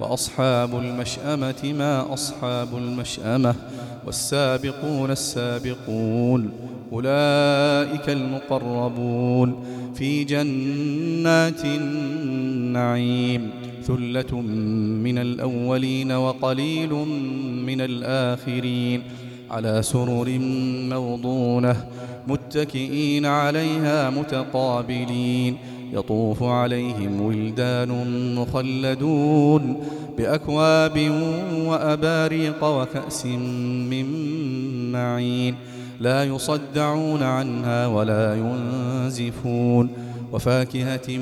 وأصحاب المشأمة ما أصحاب المشأمة والسابقون السابقون أولئك المقربون في جنات النعيم ثلة من الأولين وقليل من الآخرين على سرر موضونة متكئين عليها متقابلين يطوف عليهم ولدان مخلدون بأكواب وأباريق وكأس من معين لا يصدعون عنها ولا ينزفون وفاكهة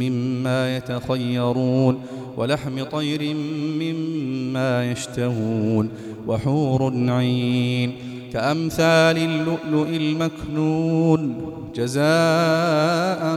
مما يتخيرون ولحم طير مما يشتهون وحور عين كأمثال اللؤلؤ المكنون جزاء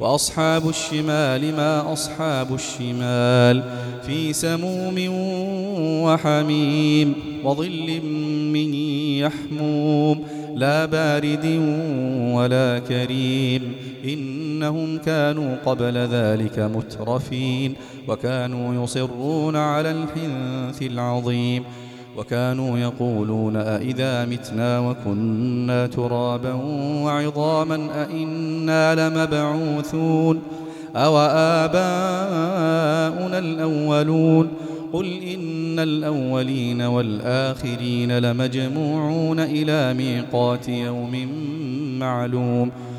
وأصحاب الشمال ما أصحاب الشمال في سموم وحميم وظل من يحموم لا بارد ولا كريم إنهم كانوا قبل ذلك مترفين وكانوا يصرون على الحنث العظيم وكانوا يقولون أئذا متنا وكنا ترابا وعظاما أئنا لمبعوثون أو آباؤنا الأولون قل إن الأولين والآخرين لمجموعون إلى ميقات يوم معلوم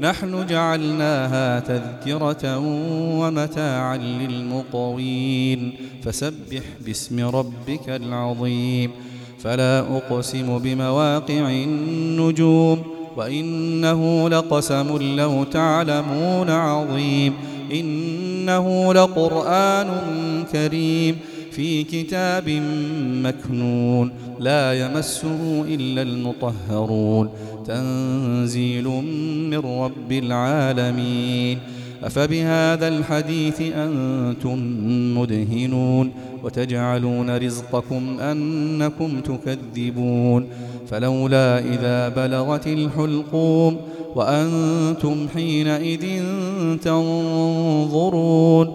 نحن جعلناها تذكرة ومتاعا للمقوين. فسبح باسم ربك العظيم. فلا أقسم بمواقع النجوم. وإنه لقسم لو تعلمون عظيم. إنه لقرآن كريم. في كتاب مكنون لا يمسه إلا المطهرون. تنزيل من رب العالمين. أفبهذا الحديث أنتم مدهنون وتجعلون رزقكم أنكم تكذبون. فلولا إذا بلغت الحلقوم وأنتم حينئذ تنظرون.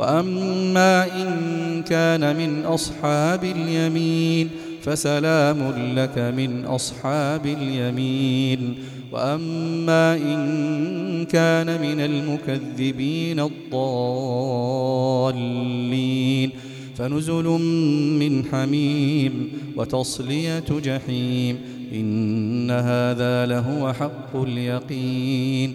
وأما إن كان من أصحاب اليمين فسلام لك من أصحاب اليمين وأما إن كان من المكذبين الضالين فنزل من حميم وتصلية جحيم إن هذا لهو حق اليقين